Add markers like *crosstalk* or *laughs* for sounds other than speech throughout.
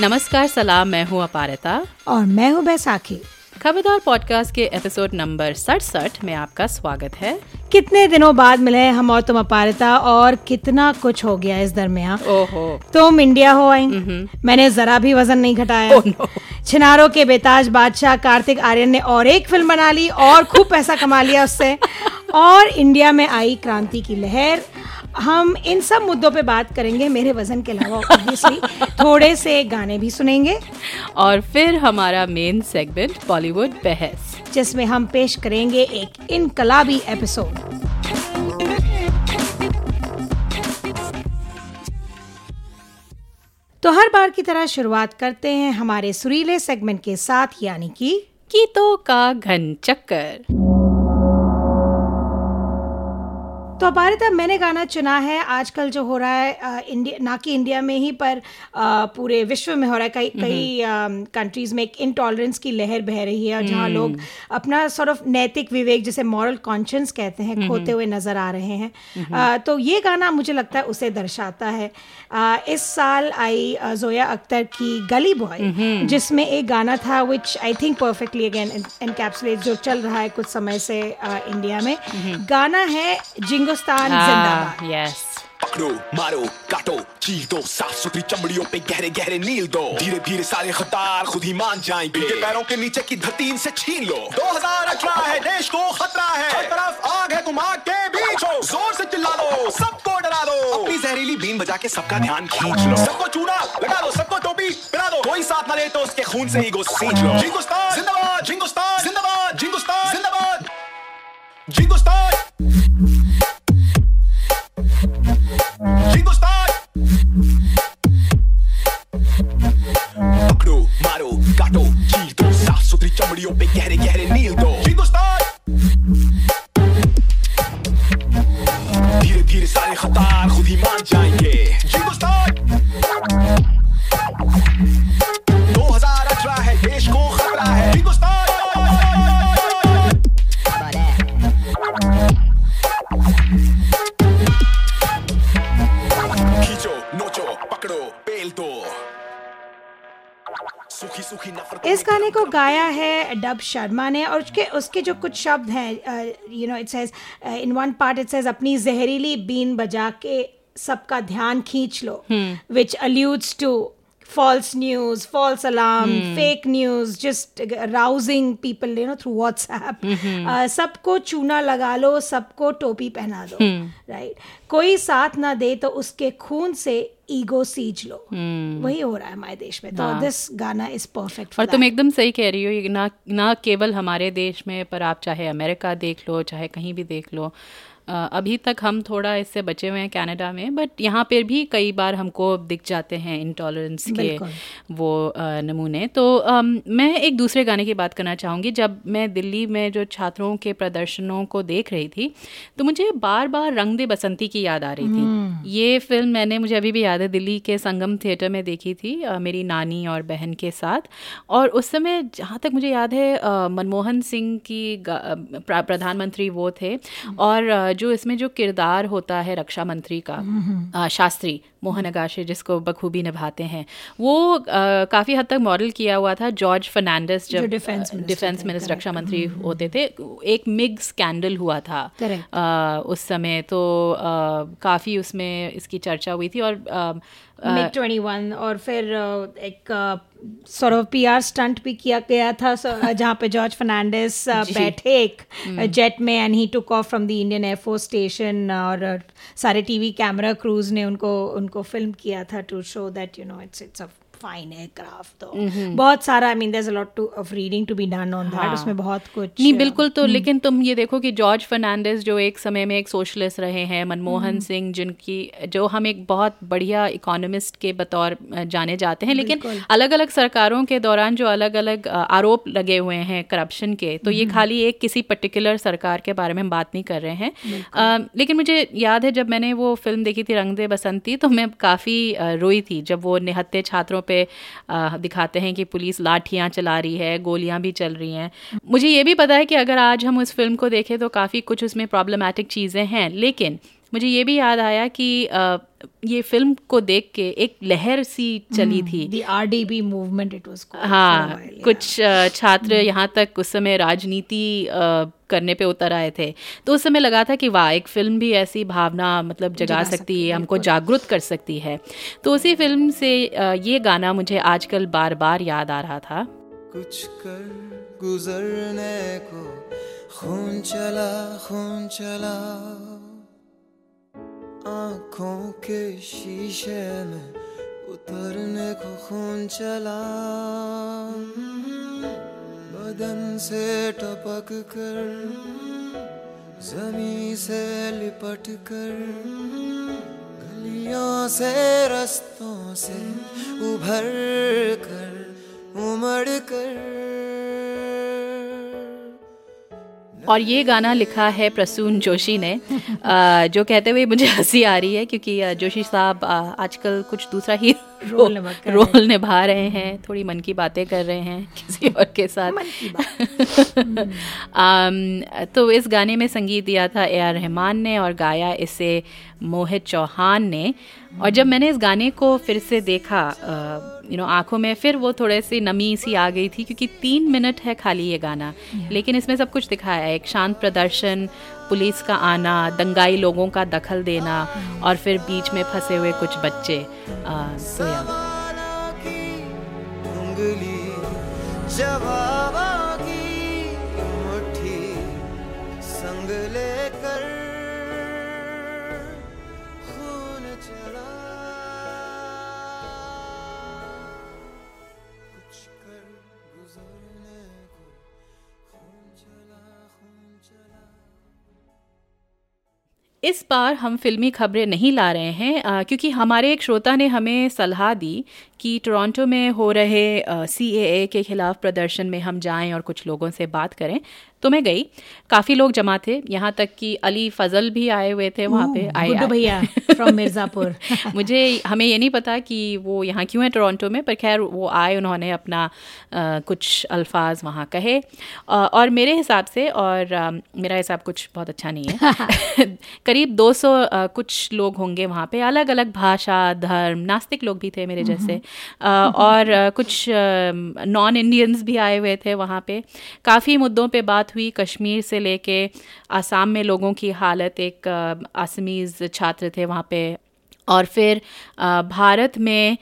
नमस्कार सलाम मैं हूँ अपारिता। और मैं हूँ बैसाखी। खबरदार पॉडकास्ट के एपिसोड नंबर सड़सठ में आपका स्वागत है। कितने दिनों बाद मिले हैं हम और तुम अपारिता और कितना कुछ हो गया इस दरमियान। ओहो। तुम इंडिया हो आई। मैंने जरा भी वज़न नहीं घटाया। Oh, no. छिनारों के बेताज बादशाह कार्तिक आर्यन ने और एक फ़िल्म बना ली और खूब पैसा कमा लिया उससे। *laughs* और इंडिया में आई क्रांति की लहर। हम इन सब मुद्दों पे बात करेंगे मेरे वज़न के अलावा ऑब्वियसली थोड़े से गाने भी सुनेंगे। और फिर हमारा मेन सेगमेंट बॉलीवुड बहस। जिसमें हम पेश करेंगे एक इनकलाबी एपिसोड तो हर बार की तरह शुरुआत करते हैं हमारे सुरीले सेगमेंट के साथ यानी कि गीतों का घन चक्कर। तो अपारिता मैंने गाना चुना है। आजकल जो हो रहा है इंडिया ना कि इंडिया में ही पर आ, पूरे विश्व में हो रहा है। कई कई कंट्रीज़ में एक इनटॉलरेंस की लहर बह रही है और जहाँ लोग अपना सॉर्ट ऑफ़ नैतिक विवेक जिसे मॉरल कॉन्शियंस कहते हैं खोते हुए नज़र आ रहे हैं। आ, तो ये गाना मुझे लगता है उसे दर्शाता है। इस साल आई जोया अख्तर की गली बॉय जिसमें एक गाना था which I think perfectly again encapsulate जो चल रहा है कुछ समय से इंडिया में। गाना है जिंगोस्तान जिंदाबाद। यस पकड़ो मारो काटो चीर दो साफ़ सुथरी चमड़ियों पे गहरे गहरे नील दो। धीरे धीरे सारे खतार खुद ही मान जाएँगे। इनके पैरों के नीचे की धरती इनसे छीन लो। 2018 है देश को खतरा है। हर तरफ़ आग है तुम आग के बीच। हो ज़ोर से चिल्ला दो सबको डरा दो। अपनी जहरीली बीन बजा के सबका ध्यान खींच लो। सबको चूना लगा दो सबको टोपी पिला दो। कोई साथ ना दे तो उसके खून से ही गो सींच लो। जिंगुस्तान जिंदाबाद। जिंगुस्तान। जिंदाबाद। जिंगुस्तान जिंदाबाद। जिंगुस्तान। पकड़ो मारो काटो चीर दो साफ़ सुथरी चमड़ियों पे गहरे गहरे नील दो हिंदुस्तान धीरे धीरे सारे खतार खुद ही मान जाएँगे गाने को गाया है डब शर्मा ने और उसके उसके जो कुछ शब्द हैं you know it says in one part it says अपनी जहरीली बीन बजा के सबका ध्यान खींच लो which alludes to false news false alarm fake news just rousing people you know through whatsapp. uh, सबको चूना लगा लो सबको टोपी पहना दो राइट right? कोई साथ ना दे तो उसके खून से ईगो सीज लो वही हो रहा है हमारे देश में। तो दिस गाना इज़ परफेक्ट और तुम एकदम सही कह रही हो ना ना केवल हमारे देश में पर आप चाहे अमेरिका देख लो चाहे कहीं भी देख लो अभी तक हम थोड़ा इससे बचे हुए हैं कनाडा में बट यहाँ पर भी कई बार हमको दिख जाते हैं इंटॉलरेंस के वो नमूने। तो मैं एक दूसरे गाने की बात करना चाहूँगी। जब मैं दिल्ली में जो छात्रों के प्रदर्शनों को देख रही थी तो मुझे बार बार रंग दे बसंती की याद आ रही थी। ये फ़िल्म मैंने मुझे अभी भी याद है दिल्ली के संगम थिएटर में देखी थी मेरी नानी और बहन के साथ। और उस समय जहाँ तक मुझे याद है मनमोहन सिंह की प्रधानमंत्री वो थे। और अ, जो इसमें जो किरदार होता है रक्षा मंत्री का अ, शास्त्री मोहन अगाशे जिसको बखूबी निभाते हैं। वो काफ़ी हद तक मॉडल किया हुआ था जॉर्ज फर्नांडिस जब minister डिफेंस मिनिस्टर रक्षा मंत्री होते थे। एक मिग स्कैंडल हुआ था. अ, उस समय। तो काफ़ी उसमें इसकी चर्चा हुई थी और मिग 21 और फिर एक सॉर्ट ऑफ़ पीआर स्टंट भी किया गया था *laughs* जहाँ पे जॉर्ज फर्नांडिस बैठे एक जेट में and he took off from the Indian air force station और सारे टीवी कैमरा क्रूज ने उनको उनको फ़िल्म किया था to show that you know it's it's a fine aircraft तो बहुत सारा I mean there is a lot to of reading to be done on that उसमें बहुत कुछ नहीं बिल्कुल तो लेकिन तुम ये देखो कि जॉर्ज फर्नांडिस जो एक समय में एक सोशलिस्ट रहे हैं मनमोहन सिंह जिनकी जो हम एक बहुत बढ़िया इकोनॉमिस्ट के बतौर जाने जाते हैं लेकिन अलग अलग सरकारों के दौरान जो अलग अलग आरोप लगे हुए हैं करप्शन के तो ये खाली एक किसी पर्टिकुलर सरकार के बारे में हम बात नहीं कर रहे हैं। लेकिन मुझे याद है जब मैंने वो फ़िल्म देखी थी रंग दे बसंती तो मैं काफ़ी रोई थी जब वो निहत्ते छात्रों पे दिखाते हैं कि पुलिस लाठियाँ चला रही है गोलियाँ भी चल रही हैं। मुझे ये भी पता है कि अगर आज हम उस फ़िल्म को देखें तो काफ़ी कुछ उसमें प्रॉब्लमैटिक चीज़ें हैं लेकिन मुझे ये भी याद आया कि आ, ये फ़िल्म को देख के एक लहर सी चली हम्म, थी। The RDB movement it was हाँ कुछ छात्र यहाँ तक उस समय राजनीति करने पे उतर आए थे। तो उस समय लगा था कि वाह एक फ़िल्म भी ऐसी भावना मतलब जगा, जगा सकती सकती है है, हमको जागरूक कर सकती है। तो उसी फ़िल्म से ये गाना मुझे आजकल बार बार याद आ रहा था। कुछ कर गुजरने को खून चला खून चला। आँखों के शीशे में उतरने को खून चला। बदन से टपक कर जमी से लिपट कर, गलियों से, रस्तों से उभर कर, उमड़ कर। *laughs* और ये गाना लिखा है प्रसून जोशी ने। *laughs* जो कहते हुए मुझे हँसी आ रही है क्योंकि जोशी साहब आजकल कुछ दूसरा ही *laughs* रोल रोल निभा रहे हैं थोड़ी मन की बातें कर रहे हैं किसी और के साथ। मन की आम, तो इस गाने में संगीत दिया था ए आर रहमान ने और गाया इसे मोहित चौहान ने। और जब मैंने इस गाने को फिर से देखा यू नो आँखों में फिर वो थोड़े सी नमी सी आ गई थी क्योंकि तीन मिनट है खाली ये गाना। लेकिन इसमें सब कुछ दिखाया है। एक शांत प्रदर्शन पुलिस का आना दंगाई लोगों का दखल देना और फिर बीच में फंसे हुए कुछ बच्चे। आ, तो इस बार हम फिल्मी खबरें नहीं ला रहे हैं क्योंकि हमारे एक श्रोता ने हमें सलाह दी कि टोरंटो में हो रहे सी के खिलाफ प्रदर्शन में हम जाएँ और कुछ लोगों से बात करें। तो मैं गई। काफ़ी लोग जमा थे। यहाँ तक कि अली फजल भी आए हुए थे वहाँ पे। आए भैया फ्रॉम मिर्जापुर। *laughs* मुझे हमें ये नहीं पता कि वो यहाँ क्यों है टोरंटो में पर खैर वो आए उन्होंने अपना अ, कुछ अल्फाज वहाँ कहे। अ, और मेरे हिसाब से और अ, मेरा हिसाब कुछ बहुत अच्छा नहीं है। *laughs* *laughs* करीब 200 अ, कुछ लोग होंगे वहाँ पे। अलग अलग भाषा धर्म नास्तिक लोग भी थे मेरे जैसे। अ, और अ, कुछ नॉन इंडियंस भी आए हुए थे वहाँ पे। काफ़ी मुद्दों पे बात हुई कश्मीर से लेके आसाम में लोगों की हालत, एक आसमीज़ छात्र थे वहाँ पे और फिर भारत में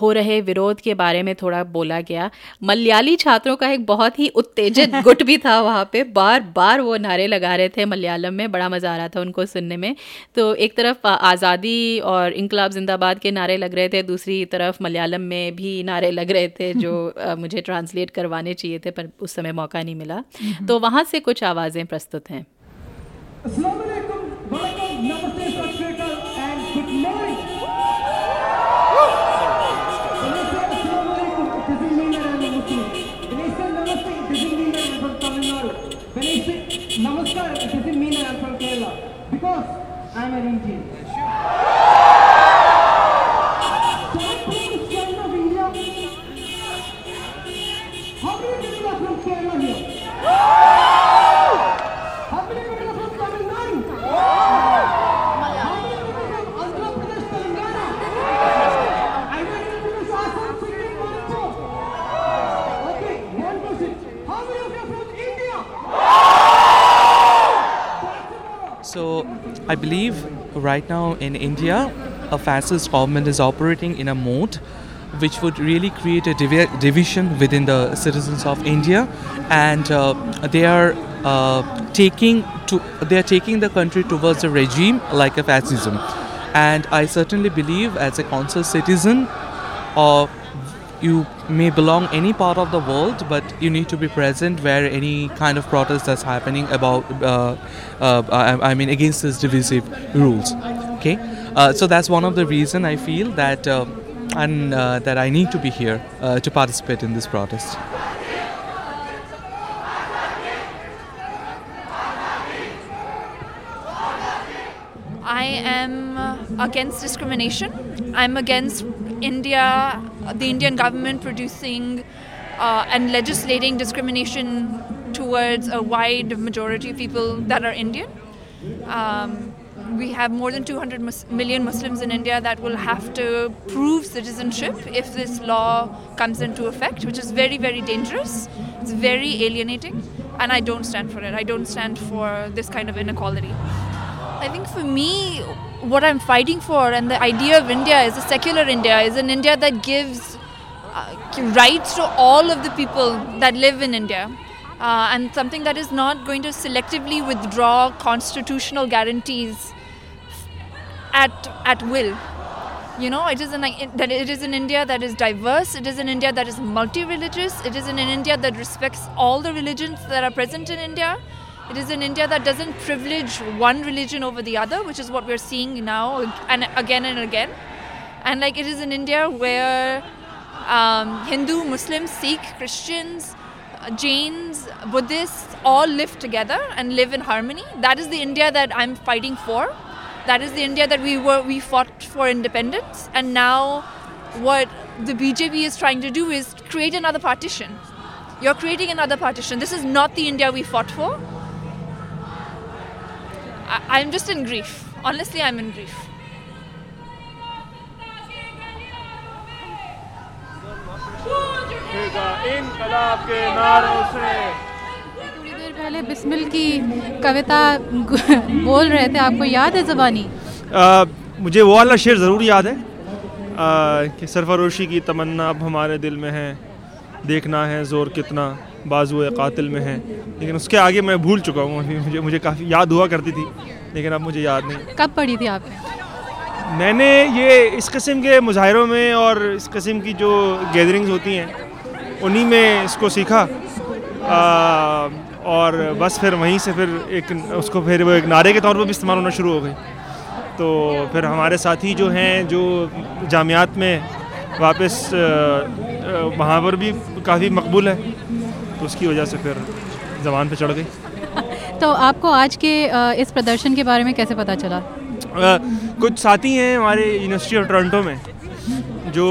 हो रहे विरोध के बारे में थोड़ा बोला गया। मलयाली छात्रों का एक बहुत ही उत्तेजित *laughs* गुट भी था वहाँ पे। बार बार वो नारे लगा रहे थे मलयालम में बड़ा मज़ा आ रहा था उनको सुनने में। तो एक तरफ़ आज़ादी और इनकलाब जिंदाबाद के नारे लग रहे थे दूसरी तरफ़ मलयालम में भी नारे लग रहे थे जो *laughs* मुझे ट्रांसलेट करवाने चाहिए थे पर उस समय मौका नहीं मिला। तो वहाँ से कुछ आवाज़ें प्रस्तुत हैं। Namaskar, this is mean that I'm from Kerala. Because I'm an Indian. Right now in India, a fascist government is operating in a mode which would really create a divi- division within the citizens of India, and uh, they are uh, taking to they are taking the country towards a regime like a fascism. And I certainly believe, as a conscious citizen, uh, you may belong any part of the world, but you need to be present where any kind of protest that's happening about, uh, uh, I, I mean, against these divisive rules. Okay, uh, so that's one of the reason I feel that, uh, and uh, that I need to be here uh, to participate in this protest. I am against discrimination. I'm against India, the Indian government producing uh, and legislating discrimination towards a wide majority of people that are Indian. Um, we have more than 200 mus- million Muslims in India that will have to prove citizenship if this law comes into effect, which is very, very dangerous. It's very alienating, and I don't stand for it. I don't stand for this kind of inequality. I think for me, what I'm fighting for and the idea of India is a secular India, is an India that gives uh, rights to all of the people that live in India. Uh, and something that is not going to selectively withdraw constitutional guarantees at, at will. You know, it is an that it is an India that is diverse. It is an India that is multi-religious. It is an India that respects all the religions that are present in India. It is an India that doesn't privilege one religion over the other, which is what we're seeing now and again and again. And like it is an India where um, Hindu, Muslims, Sikh, Christians, Jains, Buddhists all live together and live in harmony. That is the India that I'm fighting for. That is the India that we were we fought for independence. And now, what the BJP is trying to do is create another partition. You're creating another partition. This is not the India we fought for. I, I'm just in grief. Honestly, I'm in grief. थोड़ी देर पहले बिस्मिल की कविता *laughs* बोल रहे थे आपको याद है ज़बानी आ, मुझे वो वाला शेर ज़रूर याद है आ, कि सरफरोशी की तमन्ना अब हमारे दिल में है देखना है ज़ोर कितना बाजू कातिल में है। लेकिन उसके आगे मैं भूल चुका हूँ अभी मुझे मुझे काफ़ी याद हुआ करती थी लेकिन अब मुझे याद नहीं। कब पढ़ी थी आपने? मैंने ये इस किस्म के मुजाहरों में और इस किस्म की जो गैदरिंग्स होती हैं उन्हीं में इसको सीखा। आ, और बस फिर वहीं से फिर एक उसको फिर वो एक नारे के तौर पर भी इस्तेमाल होना शुरू हो गई। तो फिर हमारे साथी जो हैं जो जामियात में वापस वहाँ पर भी काफ़ी मकबूल है। उसकी वजह से फिर जबान पे चढ़ गई। *laughs* तो आपको आज के इस प्रदर्शन के बारे में कैसे पता चला? अ, कुछ साथी हैं हमारे यूनिवर्सिटी ऑफ़ टोरंटो में जो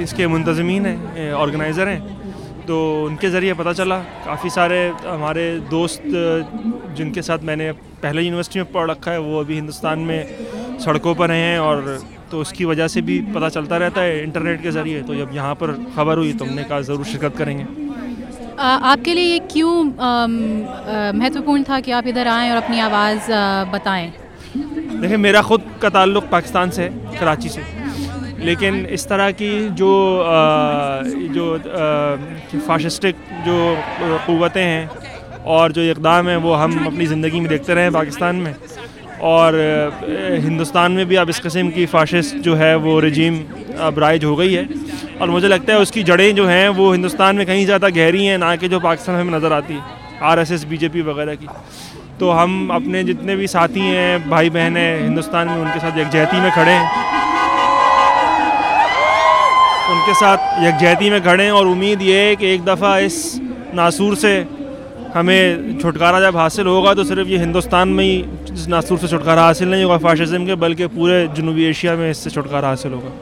इसके मुंतजमीन हैं ऑर्गेनाइज़र हैं। तो उनके ज़रिए पता चला काफ़ी सारे हमारे दोस्त जिनके साथ मैंने पहले यूनिवर्सिटी में पढ़ रखा है वो अभी हिंदुस्तान में सड़कों पर हैं और तो उसकी वजह से भी पता चलता रहता है इंटरनेट के ज़रिए। तो जब यहाँ पर खबर हुई तो हमने कहा ज़रूर शिरकत करेंगे। आपके लिए ये क्यों महत्वपूर्ण था कि आप इधर आएँ और अपनी आवाज़ बताएँ? देखिए मेरा ख़ुद का ताल्लुक़ पाकिस्तान से है कराची से। लेकिन इस तरह की जो आ, जो फाशिस्टिक जो क़वतें हैं और जो इकदाम हैं वो हम अपनी ज़िंदगी में देखते रहे हैं पाकिस्तान में। और हिंदुस्तान में भी अब इस किस्म की फाशिस्ट जो है वो रजीम अब राइज हो गई है। और मुझे लगता है उसकी जड़ें जो हैं वो हिंदुस्तान में कहीं ज़्यादा गहरी हैं, ना कि जो पाकिस्तान में नज़र आती। है आर एस एस बीजेपी वगैरह की। तो हम अपने जितने भी साथी हैं भाई बहन हैं, हिंदुस्तान में उनके साथ यकजहती में खड़े हैं। उनके साथ यकजहती में खड़े हैं और उम्मीद ये है कि एक दफ़ा इस नासूर से हमें छुटकारा जब हासिल होगा तो सिर्फ़ ये हिंदुस्तान में ही इस नासूर से छुटकारा हासिल नहीं होगा फाशिज़म के बल्कि पूरे जनूबी एशिया में इससे छुटकारा हासिल होगा।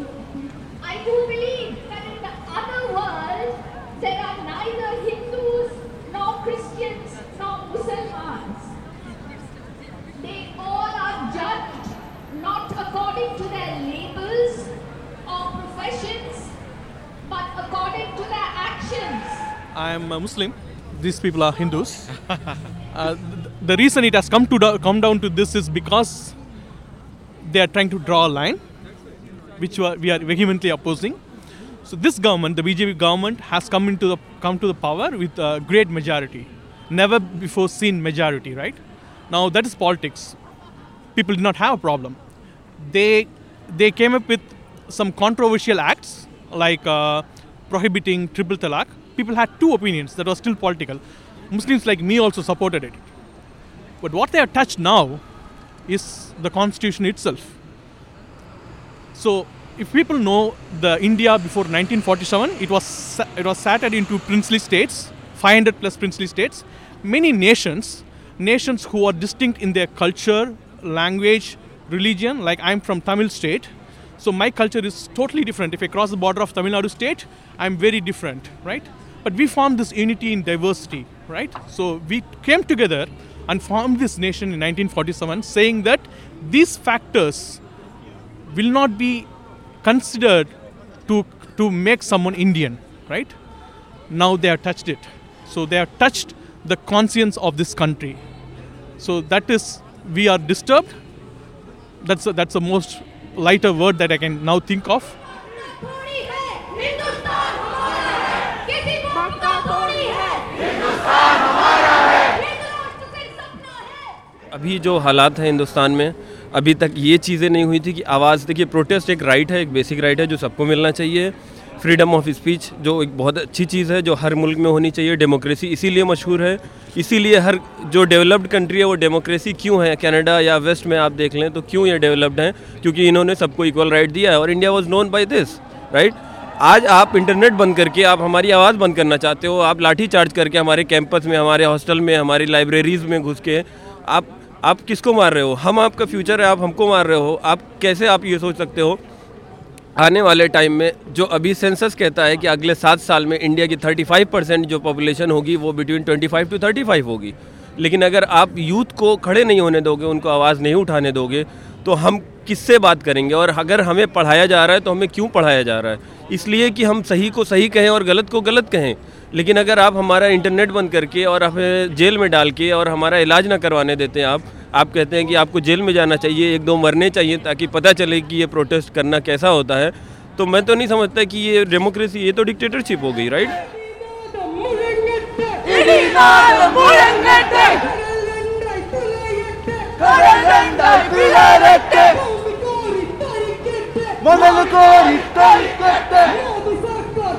I am a Muslim. These people are Hindus. *laughs* uh, the reason it has come to do- come down to this is because they are trying to draw a line, which we are, vehemently opposing. So this government, the BJP government, has come into the come to the power with a great majority, never before seen majority. Right now, that is politics. People did not have a problem. They they came up with some controversial acts like uh, prohibiting triple talaq. People had two opinions that was still political. Muslims like me also supported it. But what they have touched now is the constitution itself. So, if people know the India before 1947, it was it was saturated into princely states, 500 plus princely states. Many nations, nations who are distinct in their culture, language, religion. Like I'm from Tamil state, so my culture is totally different. If I cross the border of Tamil Nadu state, I'm very different, right? But we formed this unity in diversity, right? So we came together and formed this nation in 1947, saying that these factors will not be considered to to make someone Indian, right? Now they have touched it. So they have touched the conscience of this country. So that is we are disturbed. That's a, that's the most lighter word that I can now think of. अभी जो हालात हैं हिंदुस्तान में, अभी तक ये चीज़ें नहीं हुई थी कि आवाज़, देखिए प्रोटेस्ट एक राइट है, एक बेसिक राइट है जो सबको मिलना चाहिए। फ्रीडम ऑफ़ स्पीच जो एक बहुत अच्छी चीज़ है, जो हर मुल्क में होनी चाहिए डेमोक्रेसी इसीलिए मशहूर है, इसीलिए हर जो डेवलप्ड कंट्री है वो डेमोक्रेसी क्यों है? कनाडा या वेस्ट में आप देख लें तो क्यों ये डेवलप्ड हैं? क्योंकि इन्होंने सबको इक्वल राइट दिया है और India was known by this right आज आप इंटरनेट बंद करके आप हमारी आवाज़ बंद करना चाहते हो, आप लाठी चार्ज करके हमारे कैंपस में, हमारे हॉस्टल में, हमारी लाइब्रेरीज में घुस के आप आप किसको मार रहे हो? हम आपका फ्यूचर है, आप हमको मार रहे हो। आप कैसे आप ये सोच सकते हो? आने वाले टाइम में जो अभी सेंसस कहता है कि अगले सात साल में इंडिया की 35 परसेंट जो पॉपुलेशन होगी, वो बिटवीन 25 टू 35 होगी। लेकिन अगर आप यूथ को खड़े नहीं होने दोगे, उनको आवाज़ नहीं उठाने दोगे तो हम किससे बात करेंगे? और अगर हमें पढ़ाया जा रहा है तो हमें क्यों पढ़ाया जा रहा है? इसलिए कि हम सही को सही कहें और गलत को गलत कहें। लेकिन अगर आप हमारा इंटरनेट बंद करके और हमें जेल में डाल के और हमारा इलाज ना करवाने देते हैं आप आप कहते हैं कि आपको जेल में जाना चाहिए एक दो मरने चाहिए ताकि पता चले कि ये प्रोटेस्ट करना कैसा होता है तो मैं तो नहीं समझता कि ये डेमोक्रेसी ये तो डिक्टेटरशिप हो गई राइट ಮೋದಿ ಸರ್ಕಾರ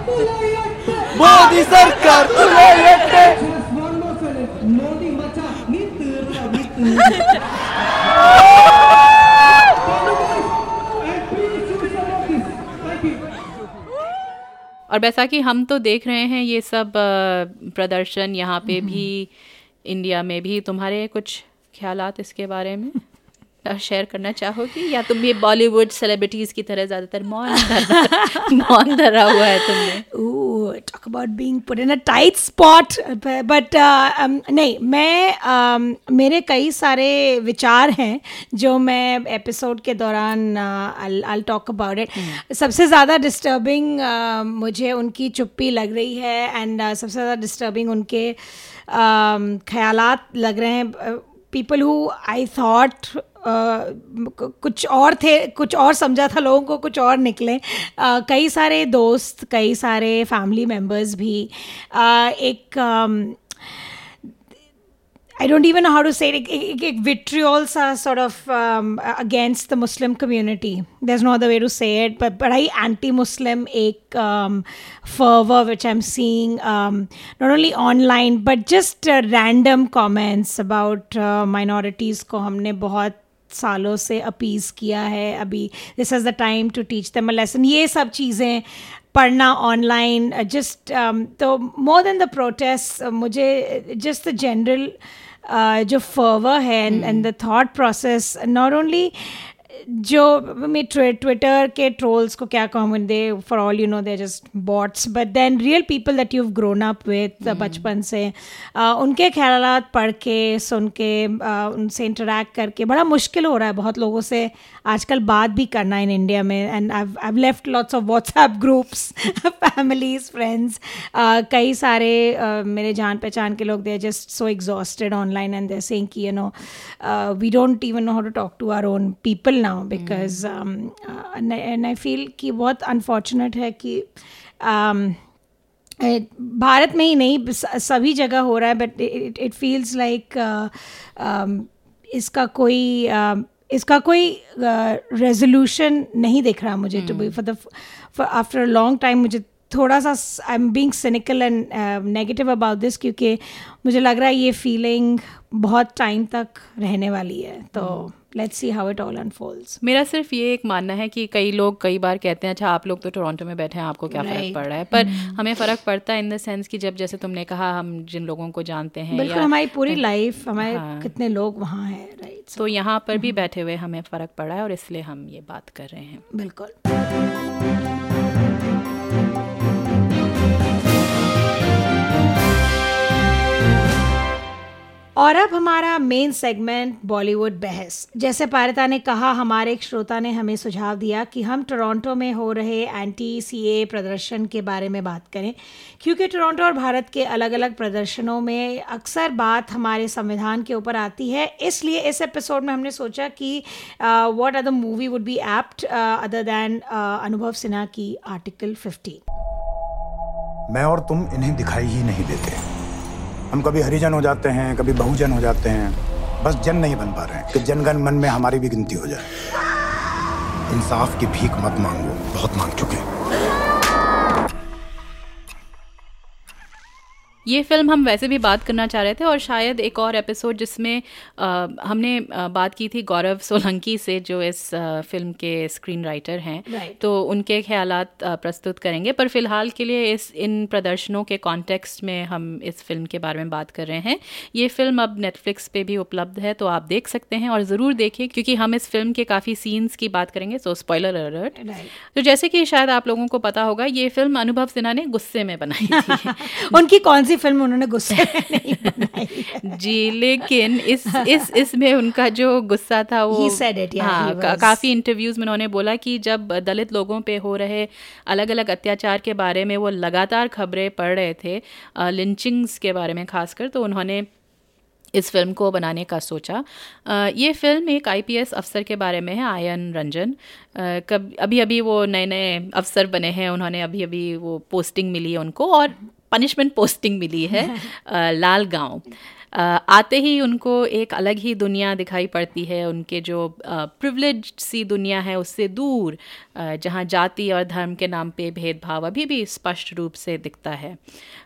ತುಳಿಯತ್ತೆ ಮೋದಿ ಮಚ ನಿಂತು ನಿಂತು और बैसाखी हम तो देख रहे हैं ये सब अ, प्रदर्शन यहाँ पे भी इंडिया में भी तुम्हारे कुछ ख्यालात इसके बारे में अ, शेयर करना चाहोगी? या तुम ये बॉलीवुड सेलिब्रिटीज की तरह ज़्यादातर मौन *laughs* मौन धरा हुआ है तुमने। Being put in a tight spot. But uh, um, नहीं मैं um, मेरे कई सारे विचार हैं जो मैं एपिसोड के दौरान आई टॉक अबाउट इट सबसे ज़्यादा डिस्टर्बिंग uh, मुझे उनकी चुप्पी लग रही है एंड uh, सबसे ज़्यादा डिस्टर्बिंग उनके um, ख्यालात लग रहे हैं पीपल हु आई थॉट कुछ और थे कुछ और समझा था लोगों को कुछ और निकले uh, कई सारे दोस्त कई सारे फैमिली मेंबर्स भी uh, एक um, I don't even know how to say it. एक- एक- एक vitriols are sort of um, against the Muslim community. There's no other way to say it. But but I anti-Muslim एक um, fervor which I'm seeing um, not only online but just uh, random comments about uh, minorities को हमने बहुत सालों से appease किया है अभी। This is the time to teach them a lesson ये सब चीज़ें पढ़ना ऑनलाइन जस्ट तो मोर देन द प्रोटेस्ट मुझे जस्ट द जनरल जो फर्वर है and the thought process not only जो मैं ट्विटर के ट्रोल्स को क्या कहूँ they for all you know they just bots but then real people that you grown up with बचपन से uh, उनके ख्याल पढ़ के सुन के uh, उनसे इंटरेक्ट करके बड़ा मुश्किल हो रहा है बहुत लोगों से आजकल बात भी करना इन इंडिया में and I I left lots of WhatsApp groups families friends कई सारे uh, मेरे जान पहचान के लोग they are just so exhausted online and they're saying कि you know we don't even know how to talk to our own people now because and I feel कि बहुत अनफॉर्चुनेट है कि um, भारत में ही नहीं सभी जगह हो रहा है बट इट फील्स लाइक इसका कोई um, इसका कोई रेजोल्यूशन uh, नहीं दिख रहा मुझे to be for the after a long time मुझे थोड़ा सा I am being cynical and negative about this क्योंकि मुझे लग रहा है ये फीलिंग बहुत टाइम तक रहने वाली है तो let's see how it all unfolds मेरा सिर्फ़ ये एक मानना है कि कई लोग कई बार कहते हैं अच्छा आप लोग तो टोरंटो में बैठे हैं आपको क्या फ़र्क पड़ रहा है? पर हमें फ़र्क पड़ता है इन द सेंस कि जब जैसे तुमने कहा हम जिन लोगों को जानते हैं बिल्कुल हमारी पूरी लाइफ हमारे हाँ। कितने लोग वहाँ हैं राइट तो यहाँ पर भी बैठे हुए हमें फ़र्क पड़ा है और इसलिए हम ये बात कर रहे हैं। बिल्कुल। और अब हमारा मेन सेगमेंट बॉलीवुड बहस। जैसे पारिता ने कहा, हमारे एक श्रोता ने हमें सुझाव दिया कि हम टोरंटो में हो रहे एंटी सी ए प्रदर्शन के बारे में बात करें, क्योंकि टोरंटो और भारत के अलग अलग प्रदर्शनों में अक्सर बात हमारे संविधान के ऊपर आती है। इसलिए इस एपिसोड में हमने सोचा कि what are the movie would be apt other than Anubhav Sinha की आर्टिकल 15 मैं और तुम इन्हें दिखाई ही नहीं देते। हम कभी हरिजन हो जाते हैं, कभी बहुजन हो जाते हैं। बस जन नहीं बन पा रहे हैं कि जनगण मन में हमारी भी गिनती हो जाए। इंसाफ की भीख मत मांगो, बहुत मांग चुके ये फ़िल्म हम वैसे भी बात करना चाह रहे थे और शायद एक और एपिसोड जिसमें हमने बात की थी गौरव सोलंकी से जो इस आ, फ़िल्म के स्क्रीन राइटर हैं। Right. तो उनके ख्याल प्रस्तुत करेंगे। पर फ़िलहाल के लिए इस इन प्रदर्शनों के कॉन्टेक्स्ट में हम इस फ़िल्म के बारे में बात कर रहे हैं। ये फ़िल्म अब नेटफ्लिक्स पे भी उपलब्ध है तो आप देख सकते हैं और ज़रूर देखिए क्योंकि हम इस फ़िल्म के काफ़ी सीन्स की बात करेंगे सो स्पॉयलर अलर्ट तो जैसे कि शायद आप लोगों को पता होगा ये फ़िल्म अनुभव सिन्हा ने गुस्से में बनाई थी। *laughs* उनकी कौन सी फ़िल्म उन्होंने गुस्से *laughs* नहीं बनाई जी लेकिन इस इस इसमें उनका जो गुस्सा था वो it, yeah, हाँ का, काफ़ी इंटरव्यूज़ में उन्होंने बोला कि जब दलित लोगों पे हो रहे अलग अलग अत्याचार के बारे में वो लगातार खबरें पढ़ रहे थे लिंचिंग्स के बारे में खासकर तो उन्होंने इस फ़िल्म को बनाने का सोचा। ये फ़िल्म एक आईपीएस अफसर के बारे में है आयन रंजन। कब अभी अभी वो नए नए अफसर बने हैं उन्होंने अभी अभी वो पोस्टिंग मिली है उनको और पनिशमेंट पोस्टिंग मिली है *laughs* लाल गाँव आते ही उनको एक अलग ही दुनिया दिखाई पड़ती है उनके जो प्रिवलेज सी दुनिया है उससे दूर जहाँ जाति और धर्म के नाम पे भेदभाव अभी भी स्पष्ट रूप से दिखता है।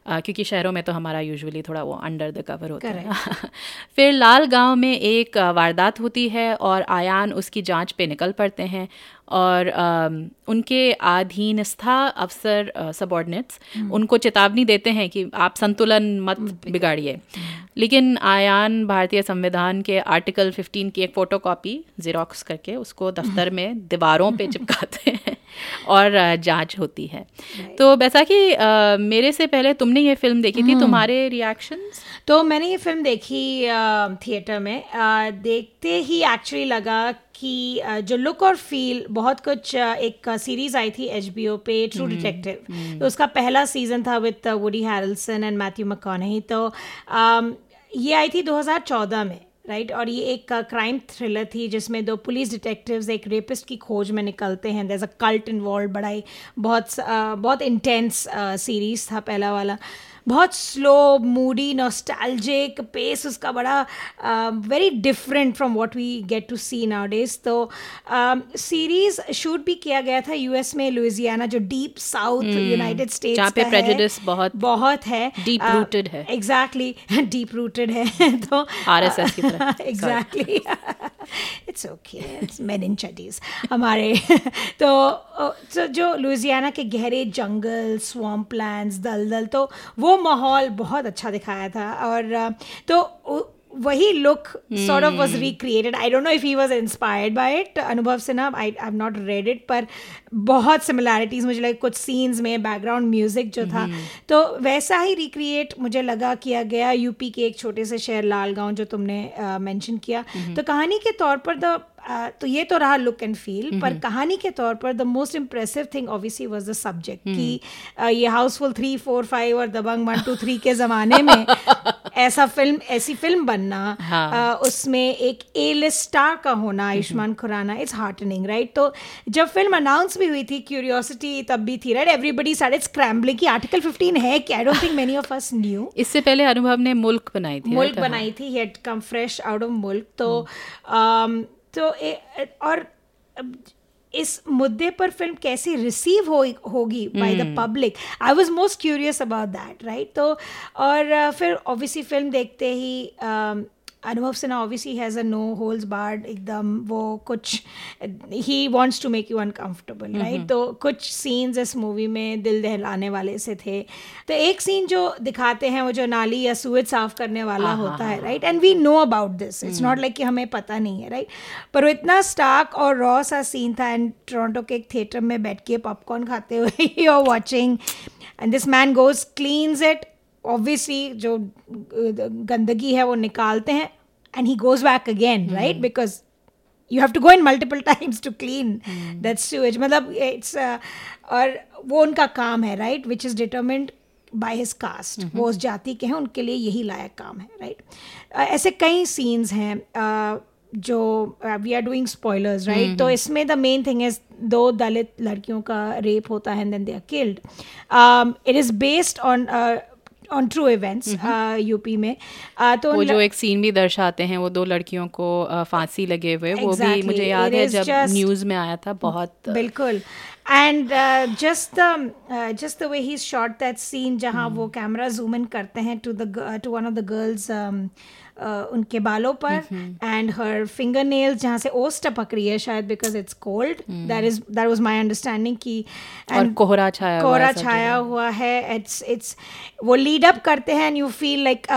क्योंकि शहरों में तो हमारा यूजुअली थोड़ा वो अंडर द कवर होता है। *laughs* फिर लाल गाँव में एक वारदात होती है और आयान उसकी जाँच पे निकल पड़ते हैं और उनके अधीनस्था अफसर सबॉर्डिनेट्स उनको चेतावनी देते हैं कि आप संतुलन मत बिगाड़िए। लेकिन आयान भारतीय संविधान के आर्टिकल 15 की एक फ़ोटो कॉपी जीरोक्स करके उसको दफ्तर *laughs* में दीवारों पे चिपकाते हैं। और जाँच होती है। तो बैसाखी मेरे से पहले तुमने ये फ़िल्म देखी थी तुम्हारे रिएक्शंस तो मैंने ये फ़िल्म देखी थिएटर में। देखते ही एक्चुअली लगा कि जो लुक और फील बहुत कुछ एक सीरीज़ आई थी एचबीओ पे ट्रू डिटेक्टिव तो उसका पहला सीज़न था with Woody Harrelson and Matthew McConaughey तो ये आई थी 2014 में। Right right? और ये एक क्राइम थ्रिलर थी जिसमें दो पुलिस डिटेक्टिव्स एक रेपिस्ट की खोज में निकलते हैं देर अ कल्ट इन्वॉल्व बड़ा ही बहुत uh, बहुत इंटेंस सीरीज़ था पहला वाला बहुत स्लो मूडी नॉस्टैल्जिक पेस उसका बड़ा very different from what we get to see nowadays तो सीरीज़ शूट भी किया गया था यूएस में लुइजियाना जो डीप साउथ यूनाइटेड स्टेट्स जहाँ पे बहुत- बहुत है। deep rooted है। एग्जैक्टली डीप रूटेड है। *laughs* तो RSS की तरह। Exactly it's okay it's main in चटीज हमारे। *laughs* तो तो जो लुइजियाना के गहरे जंगल स्वम्प लैंड्स दलदल तो वो माहौल बहुत अच्छा दिखाया था और तो वही look sort of was recreated I don't know if he was inspired by it Anubhav Sinha I I have not read it पर बहुत सिमिलैरिटीज मुझे लगे कुछ सीन्स में बैकग्राउंड म्यूज़िक जो था। तो वैसा ही रिक्रिएट मुझे लगा किया गया यूपी के एक छोटे से शहर लालगांव जो तुमने मेंशन किया। तो कहानी के तौर पर द तो ये तो रहा लुक एंड फील पर कहानी के तौर पर the most impressive thing obviously was the subject कि uh, ये हाउसफुल थ्री फोर फाइव और दबंग वन टू थ्री के ज़माने में *laughs* ऐसा फ़िल्म ऐसी फ़िल्म बनना हाँ। उसमें एक ए लिस्ट स्टार का होना Ayushmann Khurrana it's heartening right तो जब फ़िल्म अनाउंस भी हुई थी क्यूरियोसिटी तब भी थी राइट एवरीबडी सारे स्क्रैम्बलिंग की आर्टिकल 15 है कि I don't think many of us knew इससे पहले अनुभव ने मुल्क बनाई थी मुल्क बनाई थी had come fresh out of Mulk तो अम, तो ए, और इस मुद्दे पर फ़िल्म कैसे रिसीव हो होगी by the public I was most curious about that right तो और फिर ऑब्वियसली फ़िल्म देखते ही Anubhav Sinha obviously has a no holds barred एकदम वो कुछ ही wants to make you uncomfortable right तो कुछ सीन्स इस मूवी में दिल दहलाने वाले से थे। तो एक सीन जो दिखाते हैं वो जो नाली या सूरज साफ़ करने वाला होता है right and we know about this it's not like कि हमें पता नहीं है राइट पर वो इतना स्टार्क और रॉ सा सीन था एंड टोरंटो के एक थिएटर में बैठ के पॉपकॉर्न खाते हुए you are watching and this man goes cleans it obviously जो गंदगी है वो निकालते हैं and he goes back again right because you have to go in multiple times to clean that sewage मतलब इट्स और वो उनका काम है right which is determined by his caste वो उस जाति के हैं उनके लिए यही लायक काम है राइट ऐसे कई सीन्स हैं uh, जो we are doing spoilers right तो इसमें द मेन थिंग इज़ दो दलित लड़कियों का रेप होता है and then they are killed it is based on on true events UP में। Uh, तो वो जो एक सीन भी दर्शाते हैं वो दो लड़कियों को uh, फांसी लगे हुए exactly. वो भी मुझे याद है जब just- न्यूज़ में आया था बहुत बिल्कुल। And just the just the way he shot that scene जहाँ वो कैमरा जूम इन करते हैं to the to one of the girls उनके बालों पर एंड हर फिंगर नेल्स जहाँ से ओस टपक रही है शायद because it's cold that is that was my understanding की एंड कोहरा छाया हुआ कोहरा है छाया हुआ है. इट्स इट्स वो लीड अप करते हैं एंड यू फील लाइक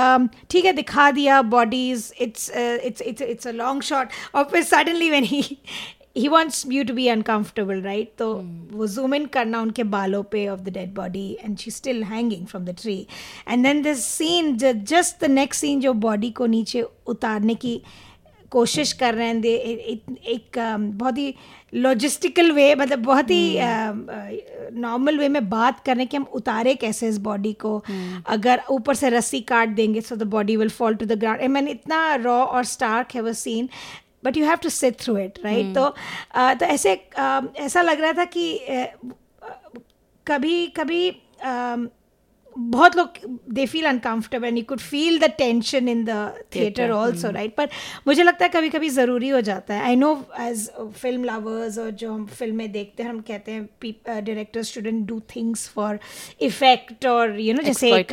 ठीक है दिखा दिया bodies it's it's it's it's a long shot और फिर suddenly when he he wants you to be uncomfortable right तो वो जूम इन करना उनके बालों पे of the dead body and she still hanging from the tree and then this scene just the next scene जो body को नीचे उतारने की कोशिश कर रहे हैं दे एक, um, बहुत ही लॉजिस्टिकल वे मतलब बहुत ही नॉर्मल वे में बात कर रहे हैं कि हम उतारे कैसे इस बॉडी को। अगर ऊपर से रस्सी काट देंगे so the body will fall to the ground मैंने इतना रॉ और स्टार्क है वो scene but you have to sit through it right तो तो ऐसे ऐसा लग रहा था कि कभी कभी बहुत लोग they feel uncomfortable and you could feel the tension in the theatre also right पर मुझे लगता है कभी कभी ज़रूरी हो जाता है। I know as film lovers और जो हम फ़िल्में देखते हैं हम कहते हैं directors student do things for effect और यू नो जैसे एक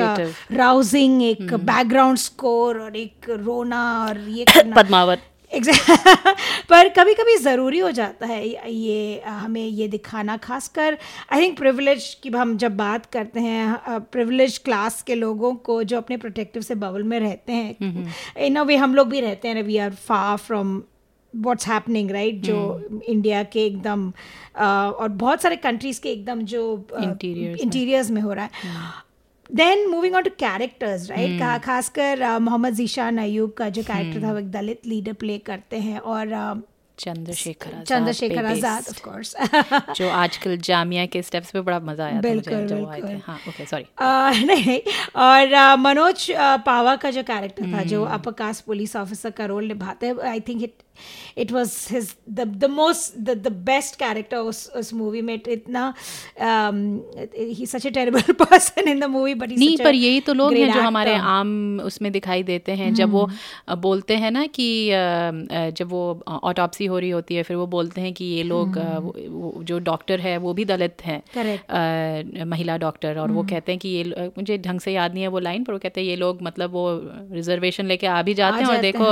राउजिंग एक बैकग्राउंड स्कोर और एक रोना और ये *coughs* पद्मावत। *laughs* पर कभी कभी ज़रूरी हो जाता है ये हमें ये दिखाना खासकर आई थिंक प्रिविलेज की हम जब बात करते हैं प्रिविलेज क्लास के लोगों को जो अपने प्रोटेक्टिव से बबल में रहते हैं इन अ वे हम लोग भी रहते हैं we are far from what's happening right जो इंडिया के एकदम और बहुत सारे कंट्रीज़ के एकदम जो इंटीरियर्स में। हो रहा है। Then moving on to characters right खासकर मोहम्मद जीशान अयूब का जो कैरेक्टर था वो एक दलित लीडर प्ले करते हैं और चंद्रशेखर चंद्रशेखर आज़ाद ऑफ़ कोर्स जो आजकल जामिया के स्टेप्स पे बड़ा मज़ा आया बिल्कुल, थे। बिल्कुल। हाँ ओके सॉरी *laughs* नहीं और अ, मनोज अ, पावा का जो कैरेक्टर था जो अपर कास्ट पुलिस ऑफिसर का रोल निभाते I think it it was his the most the the best character उस उस मूवी में इतना ही such a terrible person in the movie but नहीं पर यही तो लोग हैं जो हमारे आम उसमें दिखाई देते हैं। जब वो बोलते हैं ना कि जब वो ऑटोप्सी हो रही होती है फिर वो बोलते हैं कि ये लोग वो जो डॉक्टर है वो भी दलित हैं। महिला डॉक्टर और वो कहते हैं कि ये मुझे ढंग से याद नहीं है वो लाइन पर वो कहते हैं ये लोग मतलब वो रिजर्वेशन लेके आ भी जाते हैं और देखो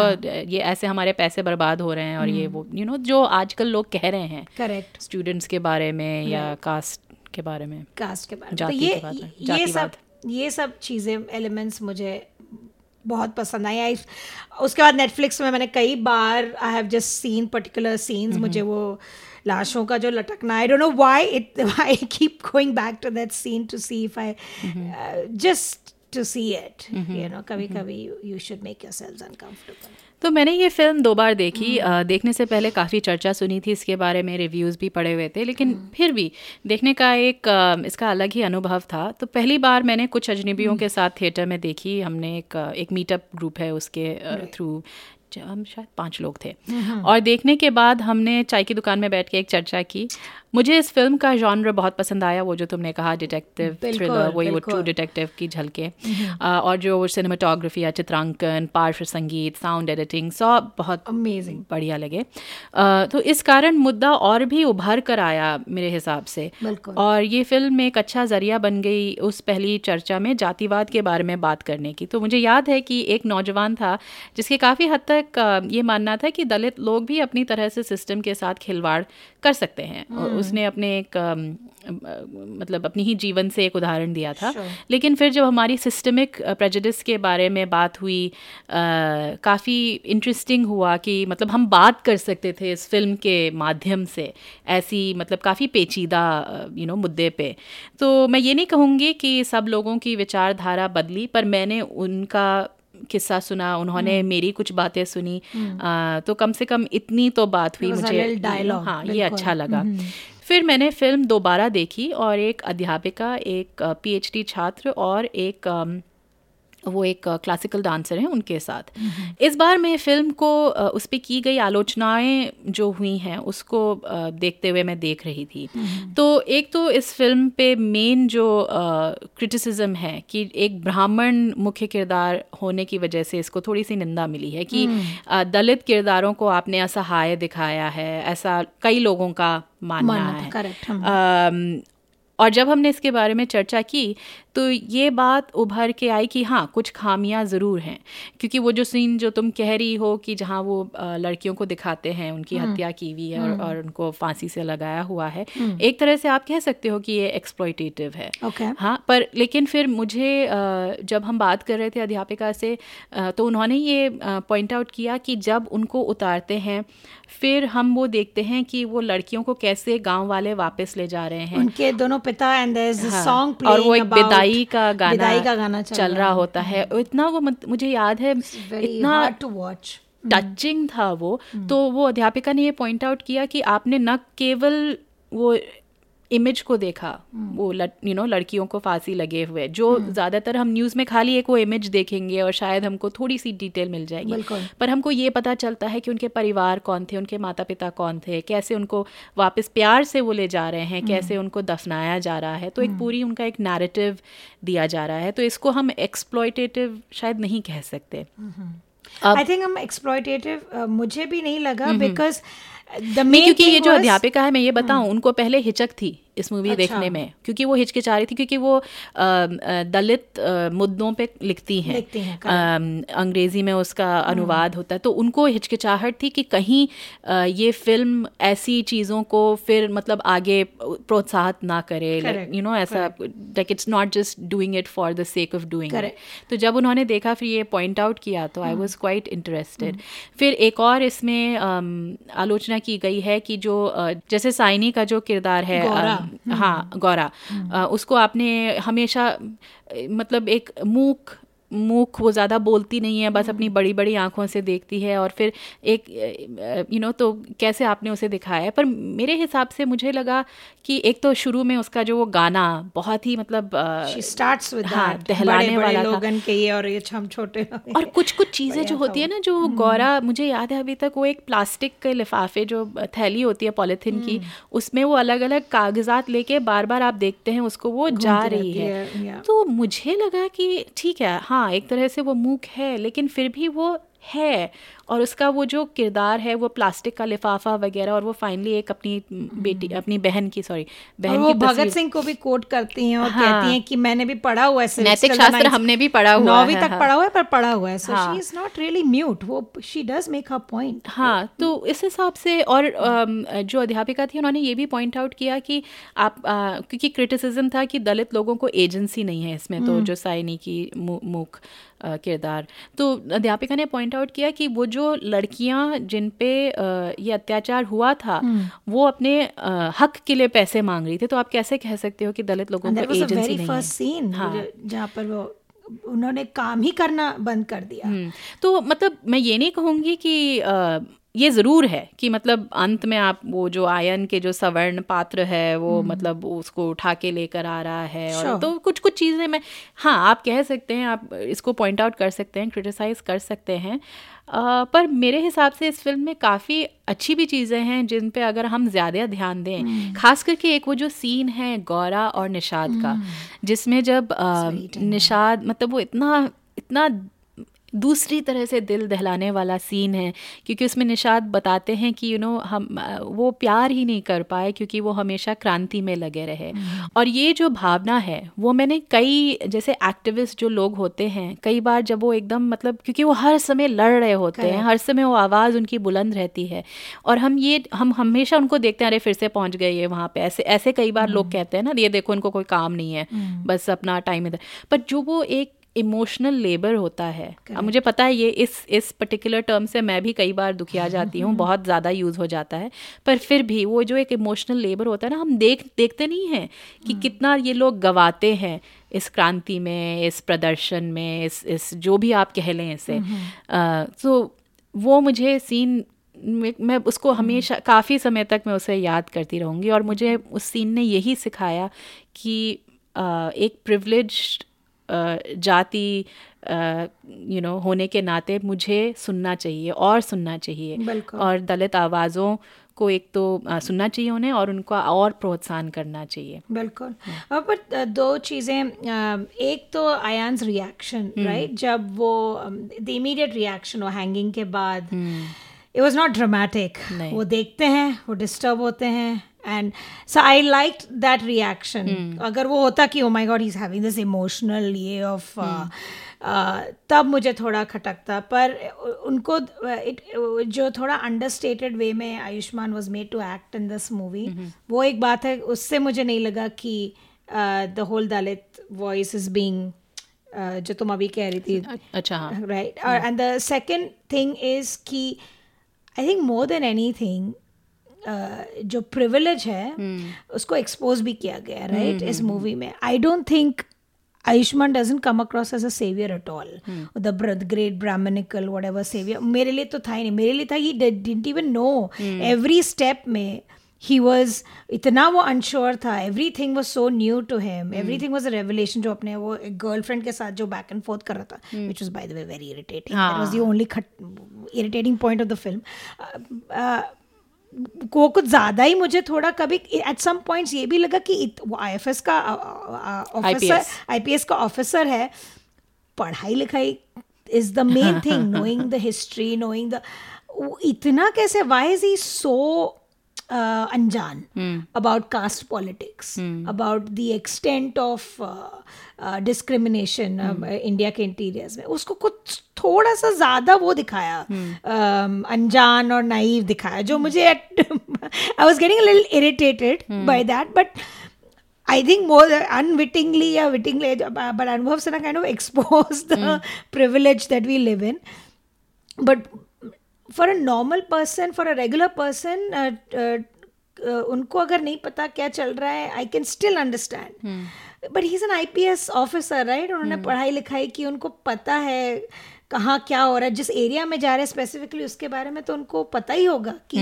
ये ऐसे हमारे पैसे बर्बाद हो रहे हैं और ये वो यू नो जो आजकल लोग कह रहे हैं करेक्ट स्टूडेंट्स के बारे में या कास्ट के बारे में कास्ट के बारे में। तो ये के बारे में, ये सब ये सब चीज़ें एलिमेंट्स मुझे बहुत पसंद आई। आई उसके बाद नेटफ्लिक्स में मैंने कई बार I have just seen particular scenes मुझे वो लाशों का जो लटकना I don't know why it I keep going back to that scene to see if I just to see it you know कभी कभी you should make yourselves uncomfortable तो मैंने ये फ़िल्म दो बार देखी अ, देखने से पहले काफ़ी चर्चा सुनी थी इसके बारे में रिव्यूज़ भी पड़े हुए थे लेकिन mm. फिर भी देखने का एक अ, इसका अलग ही अनुभव था। तो पहली बार मैंने कुछ अजनबियों mm. के साथ थिएटर में देखी हमने एक एक मीटअप ग्रुप है उसके थ्रू हम शायद पाँच लोग थे। और देखने के बाद हमने चाय की दुकान में बैठ के एक चर्चा की। मुझे इस फ़िल्म का जॉनर बहुत पसंद आया वो जो तुमने कहा डिटेक्टिव थ्रिलर वही वो ट्रू डिटेक्टिव की झलके। और जो सिनेमाटोग्राफी या चित्रांकन पार्श्व संगीत साउंड एडिटिंग सब बहुत Amazing. बढ़िया लगे। तो इस कारण मुद्दा और भी उभर कर आया मेरे हिसाब से। और ये फ़िल्म एक अच्छा ज़रिया बन गई उस पहली चर्चा में जातिवाद के बारे में बात करने की। तो मुझे याद है कि एक नौजवान था जिसके काफ़ी हद तक ये मानना था कि दलित लोग भी अपनी तरह से सिस्टम के साथ खिलवाड़ कर सकते हैं। और उसने अपने एक मतलब अपनी ही जीवन से एक उदाहरण दिया था। लेकिन फिर जब हमारी सिस्टमिक प्रेजुडिस के बारे में बात हुई काफ़ी इंटरेस्टिंग हुआ कि मतलब हम बात कर सकते थे इस फ़िल्म के माध्यम से ऐसी मतलब काफ़ी पेचीदा यू नो मुद्दे पे। तो मैं ये नहीं कहूँगी कि सब लोगों की विचारधारा बदली पर मैंने उनका किस्सा सुना उन्होंने मेरी कुछ बातें सुनी। आ, तो कम से कम इतनी तो बात हुई मुझे। डायलॉग हाँ ये अच्छा लगा। फिर मैंने फ़िल्म दोबारा देखी और एक अध्यापिका एक पीएचडी छात्र और एक वो एक क्लासिकल डांसर हैं उनके साथ। इस बार मैं फ़िल्म को उस पर की गई आलोचनाएँ जो हुई हैं उसको देखते हुए मैं देख रही थी। तो एक तो इस फ़िल्म पे मेन जो क्रिटिसिज्म है कि एक ब्राह्मण मुख्य किरदार होने की वजह से इसको थोड़ी सी निंदा मिली है कि दलित किरदारों को आपने असहाय दिखाया है ऐसा कई लोगों का मानना मानना है। हम। अम, और जब हमने इसके बारे में चर्चा की तो ये बात उभर के आई कि हाँ कुछ खामियाँ ज़रूर हैं। क्योंकि वो जो सीन जो तुम कह रही हो कि जहाँ वो लड़कियों को दिखाते हैं उनकी हत्या की हुई है और, और उनको फांसी से लगाया हुआ है। एक तरह से आप कह सकते हो कि ये एक्सप्लॉयटेटिव है। Okay. हाँ पर लेकिन फिर मुझे जब हम बात कर रहे थे अध्यापिका से तो उन्होंने ये पॉइंट आउट किया कि जब उनको उतारते हैं फिर हम वो देखते हैं कि वो लड़कियों को कैसे गाँव वाले वापस ले जा रहे हैं। उनके दोनों पिता एंड इज़ हाँ, सॉन्ग और वो एक विदाई का गाना विदाई का गाना चल चल रहा होता है। और इतना वो मुझे याद है इतना टू वॉच टचिंग था वो। तो वो अध्यापिका ने ये पॉइंट आउट किया कि आपने न केवल वो इमेज को देखा वो यू नो लड़कियों को फांसी लगे हुए जो ज़्यादातर हम न्यूज़ में खाली एक वो इमेज देखेंगे और शायद हमको थोड़ी सी डिटेल मिल जाएगी। पर हमको ये पता चलता है कि उनके परिवार कौन थे उनके माता पिता कौन थे कैसे उनको वापस प्यार से वो ले जा रहे हैं कैसे उनको दफनाया जा रहा है। तो एक पूरी उनका एक नैरेटिव दिया जा रहा है तो इसको हम एक्सप्लॉयटेटिव शायद नहीं कह सकते। आई थिंक हम एक्सप्लॉयटेटिव मुझे भी नहीं लगा बिकॉज़ द क्योंकि ये जो अध्यापिका है मैं ये बताऊँ उनको पहले हिचक थी। इस मूवी अच्छा। देखने में क्योंकि वो हिचकिचा रही थी क्योंकि वो अ, दलित अ, मुद्दों पे लिखती हैं। लिखती हैं, अंग्रेज़ी में उसका अनुवाद होता है। तो उनको हिचकिचाहट थी कि कहीं अ, ये फ़िल्म ऐसी चीज़ों को फिर मतलब आगे प्रोत्साहित ना करे। यू नो ऐसा like it's not just doing it for the sake of doing तो जब उन्होंने देखा फिर ये पॉइंट आउट किया तो आई वॉज़ क्वाइट इंटरेस्टेड फिर एक और इसमें आलोचना की गई है कि जो जैसे साइनी का जो किरदार है हाँ गौरा। अ, उसको आपने हमेशा मतलब एक मूक मूक वो ज़्यादा बोलती नहीं है बस अपनी बड़ी बड़ी आँखों से देखती है और फिर एक यू नो तो कैसे आपने उसे दिखाया है? पर मेरे हिसाब से मुझे लगा कि एक तो शुरू में उसका जो वो गाना बहुत ही मतलब स्टार्ट्स हाँ, दहलाने वाला लोगन के ये और ये हम छोटे और कुछ कुछ चीज़ें जो होती है ना जो गौरा मुझे याद है अभी तक वो एक प्लास्टिक के लिफाफे जो थैली होती है पॉलीथीन की उसमें वो अलग अलग कागजात लेके बार बार आप देखते हैं उसको वो जा रही है, तो मुझे लगा कि ठीक है हाँ एक तरह से वो मूक है लेकिन फिर भी वो है। और उसका वो जो किरदार है वो प्लास्टिक का लिफाफा वगैरह और वो फाइनली एक अपनी बेटी अपनी बहन की सॉरी बहन वो की भगत सिंह को भी कोट करती हैं और हाँ। कहती हैं। कि मैंने भी पढ़ा हुआ है नैतिक शास्त्र हमने भी पढ़ा हुआ नौवीं तक हाँ। पढ़ा हुआ है पर पढ़ा हुआ है। So. She is not really mute वो she does make her point हाँ तो इस हिसाब से और जो अध्यापिका थी उन्होंने ये भी पॉइंट आउट किया कि आप क्योंकि क्रिटिसिज्म था कि दलित लोगों को एजेंसी नहीं है इसमें तो जो साइनी की मुख किरदार। तो अध्यापिका ने पॉइंट आउट किया कि वो जो लड़कियाँ जिन पे ये अत्याचार हुआ था वो अपने हक के लिए पैसे मांग रही थी। तो आप कैसे कह सकते हो कि दलित लोगों को एजेंसी नहीं है? सीन हाँ। जहाँ पर वो उन्होंने काम ही करना बंद कर दिया। हम्म, तो मतलब मैं ये नहीं कहूँगी कि अ, ये ज़रूर है कि मतलब अंत में आप वो जो आयन के जो सवर्ण पात्र है वो मतलब उसको उठा के लेकर आ रहा है और तो कुछ कुछ चीज़ें मैं हाँ आप कह सकते हैं आप इसको पॉइंट आउट कर सकते हैं क्रिटिसाइज कर सकते हैं। पर मेरे हिसाब से इस फ़िल्म में काफ़ी अच्छी भी चीज़ें हैं जिन पे अगर हम ज़्यादा ध्यान दें खास करके एक वो जो सीन है गौरा और निषाद का जिसमें जब निषाद मतलब वो इतना इतना दूसरी तरह से दिल दहलाने वाला सीन है क्योंकि उसमें निषाद बताते हैं कि यू you नो know, हम वो प्यार ही नहीं कर पाए क्योंकि वो हमेशा क्रांति में लगे रहे। और ये जो भावना है वो मैंने कई जैसे एक्टिविस्ट जो लोग होते हैं कई बार जब वो एकदम मतलब क्योंकि वो हर समय लड़ रहे होते हैं हर समय वो आवाज़ उनकी बुलंद रहती है। और हम ये हम हमेशा उनको देखते हैं अरे फिर से पहुँच गए ये वहाँ पे। ऐसे ऐसे कई बार लोग कहते हैं ना ये देखो इनको कोई काम नहीं है। बस अपना टाइम इधर। पर जो वो एक इमोशनल लेबर होता है। अब मुझे पता है ये इस इस पर्टिकुलर टर्म से मैं भी कई बार दुखिया *laughs* जाती हूँ बहुत ज़्यादा यूज़ हो जाता है। पर फिर भी वो जो एक इमोशनल लेबर होता है ना हम देख देखते नहीं हैं कि कितना ये लोग गवाते हैं इस क्रांति में इस प्रदर्शन में इस इस जो भी आप कह लें इसे। तो वो मुझे सीन मैं मैं उसको हमेशा काफ़ी समय तक मैं उसे याद करती रहूँगी। और मुझे उस सीन ने यही सिखाया कि एक प्रिविलेज जाति यू नो होने के नाते मुझे सुनना चाहिए और सुनना चाहिए। और दलित आवाज़ों को एक तो सुनना चाहिए उन्हें और उनका और प्रोत्साहन करना चाहिए। बिल्कुल। और पर दो चीज़ें एक तो आयांस रिएक्शन राइट? जब वो द इमीडिएट रिएक्शन वो हैंगिंग के बाद इट वाज नॉट ड्रामेटिक। वो देखते हैं वो डिस्टर्ब होते हैं। And so I like that reaction अगर वो होता कि ओ my God is having this emotional ये ऑफ़ तब मुझे थोड़ा खटकता। पर उनको इट जो थोड़ा अंडरस्टेटेड वे में Ayushmann was made to act in this movie वो एक बात है उससे मुझे नहीं लगा कि the whole Dalit voice is being जो तुम अभी कह रही थी। अच्छा right? Uh, and the second thing is कि I think more than anything जो प्रिविलेज है उसको एक्सपोज भी किया गया राइट इस मूवी में। I don't think Ayushmann doesn't come across as a saviour at all the great brahmanical whatever saviour मेरे लिए तो था ही नहीं। मेरे लिए था ही didn't even know every step में ही वॉज़ इतना वो अनश्योर था। Everything was so new to him everything was a revelation जो अपने वो एक गर्लफ्रेंड के साथ जो बैक एंड फोर्थ कर रहा था which was by the way very irritating was the only irritating point of the film वो कुछ ज़्यादा ही मुझे थोड़ा कभी एट सम पॉइंट्स ये भी लगा कि इत- वो आईएफएस का ऑफिसर IPS. आईपीएस का ऑफिसर है पढ़ाई लिखाई is the main thing knowing the history knowing the इतना कैसे वाई इज़ ही सो अनजान about caste politics about the extent of discrimination India के इंटीरियर्स में. उसको कुछ थोड़ा सा ज़्यादा वो दिखाया um, अनजान और नाइव दिखाया जो मुझे I was getting little irritated by that but I think more unwittingly or wittingly, uh, but Anubhav Sinha kind of *laughs* exposed the privilege that we live in. But for a normal person for a regular person, uh, उनको अगर नहीं पता क्या चल रहा है I can still understand but he is an I P S officer right उन्होंने पढ़ाई लिखाई की उनको पता है कहाँ क्या हो रहा है। जिस एरिया में जा रहे हैं स्पेसिफिकली उसके बारे में तो उनको पता ही होगा कि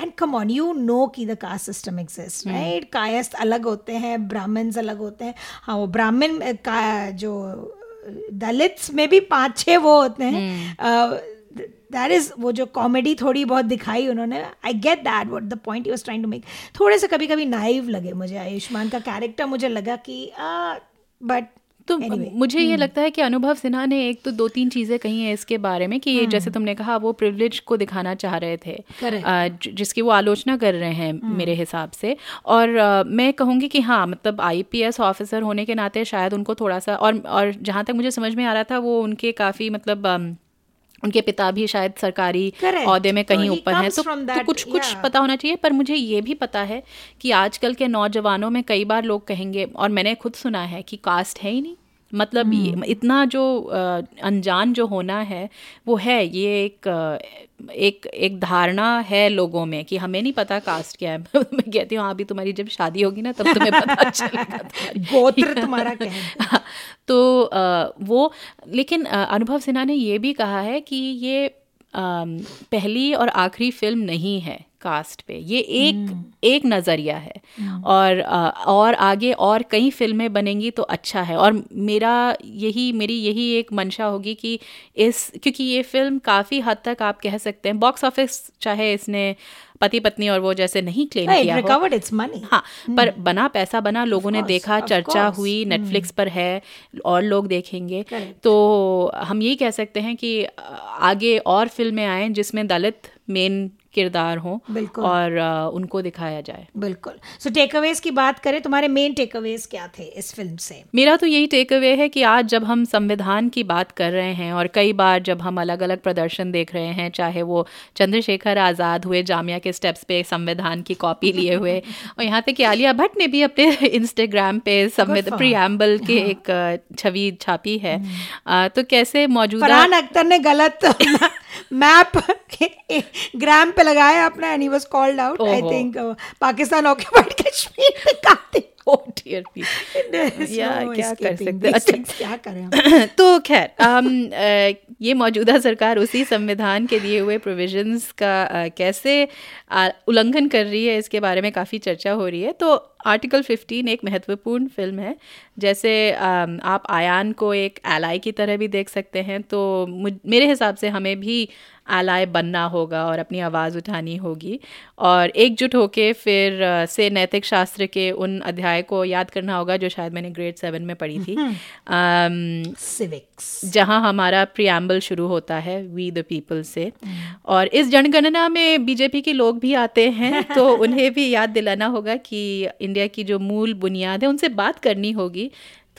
and come on you know कि the caste system exist right Kayastha अलग होते हैं ब्राह्मण्स अलग होते हैं। हाँ वो ब्राह्मण का जो दलित्स में भी पाँच छह वो होते हैं। दैट इज़ वो जो कॉमेडी थोड़ी बहुत दिखाई उन्होंने I get that what the point use trying to make थोड़े से कभी कभी नाइव लगे मुझे आयुष्मान का कैरेक्टर मुझे लगा कि बट uh, तो anyway, मुझे ये लगता है कि अनुभव सिन्हा ने एक तो दो तीन चीज़ें कही हैं इसके बारे में कि ये जैसे तुमने कहा वो प्रिविलेज को दिखाना चाह रहे थे. ज- जिसकी वो आलोचना कर रहे हैं मेरे हिसाब से। और अ, मैं कहूँगी कि हाँ मतलब आईपीएस ऑफिसर होने के नाते शायद उनको थोड़ा सा और और जहाँ तक मुझे समझ में आ रहा था वो उनके काफ़ी मतलब अम, उनके पिता भी शायद सरकारी औहदे अहदे में तो कहीं ऊपर so हैं। comes तो, that, तो कुछ कुछ कुछ yeah. पता होना चाहिए पर मुझे ये भी पता है कि आजकल के नौजवानों में कई बार लोग कहेंगे और मैंने खुद सुना है कि कास्ट है ही नहीं। मतलब ये- इतना जो अनजान जो होना है वो है ये एक एक एक धारणा है लोगों में कि हमें नहीं पता कास्ट क्या है। *laughs* मैं कहती हूँ हाँ अभी तुम्हारी जब शादी होगी ना तब तुम्हें पता *laughs* चलेगा तुम्हारी *laughs* गोत्र तुम्हारा क्या है? हाँ, तो अ, वो लेकिन अनुभव सिन्हा ने ये भी कहा है कि ये अम, पहली और आखिरी फ़िल्म नहीं है। कास्ट पे ये एक एक नज़रिया है और अ, और आगे और कई फ़िल्में बनेंगी तो अच्छा है और मेरा यही मेरी यही एक मंशा होगी कि इस क्योंकि ये फ़िल्म काफ़ी हद तक आप कह सकते हैं बॉक्स ऑफ़िस चाहे इसने पति पत्नी और वो जैसे नहीं क्लेम Right, किया हो recovered its money. हाँ hmm. पर बना पैसा बना लोगों course, ने देखा चर्चा course. हुई नेटफ्लिक्स hmm. पर है और लोग देखेंगे Correct. तो हम यही कह सकते हैं कि आगे और फ़िल्में आए जिसमें दलित मेन किरदार हों। और उनको दिखाया जाए। बिल्कुल। सो टेक अवेज की बात करें तुम्हारे मेन टेक अवेज क्या थे इस फ़िल्म से? मेरा तो यही टेक अवे है कि आज जब हम संविधान की बात कर रहे हैं और कई बार जब हम अलग अलग प्रदर्शन देख रहे हैं चाहे वो चंद्रशेखर आज़ाद हुए जामिया के स्टेप्स पे संविधान की कॉपी लिए हुए *laughs* और यहाँ तक कि आलिया भट्ट ने भी अपने इंस्टाग्राम पे संविधान. प्रियम्बल के एक छवि छापी है। तो कैसे मौजूदा अख्तर ने गलत *laughs* मैप *laughs* ग्राम पे लगाया अपना and he was called out I think Pakistan occupied Kashmir पे *laughs* या क्या कर सकते अच्छा। क्या करें *laughs* तो खैर ये मौजूदा सरकार उसी संविधान के दिए हुए प्रोविजंस का कैसे उल्लंघन कर रही है इसके बारे में काफ़ी चर्चा हो रही है। तो आर्टिकल 15 एक महत्वपूर्ण फ़िल्म है। जैसे आप आयान को एक एलाई की तरह भी देख सकते हैं तो मेरे हिसाब से हमें भी एलाई बनना होगा और अपनी आवाज़ उठानी होगी। और एकजुट होके फिर से नैतिक शास्त्र के उन अध्याय को याद करना होगा जो शायद मैंने ग्रेड सेवन में पढ़ी थी। सिविक्स जहाँ हमारा प्रियम्बल शुरू होता है वी द पीपल से। और इस जनगणना में बीजेपी के लोग भी आते हैं *laughs* तो उन्हें भी याद दिलाना होगा कि इंडिया की जो मूल बुनियाद है उनसे बात करनी होगी।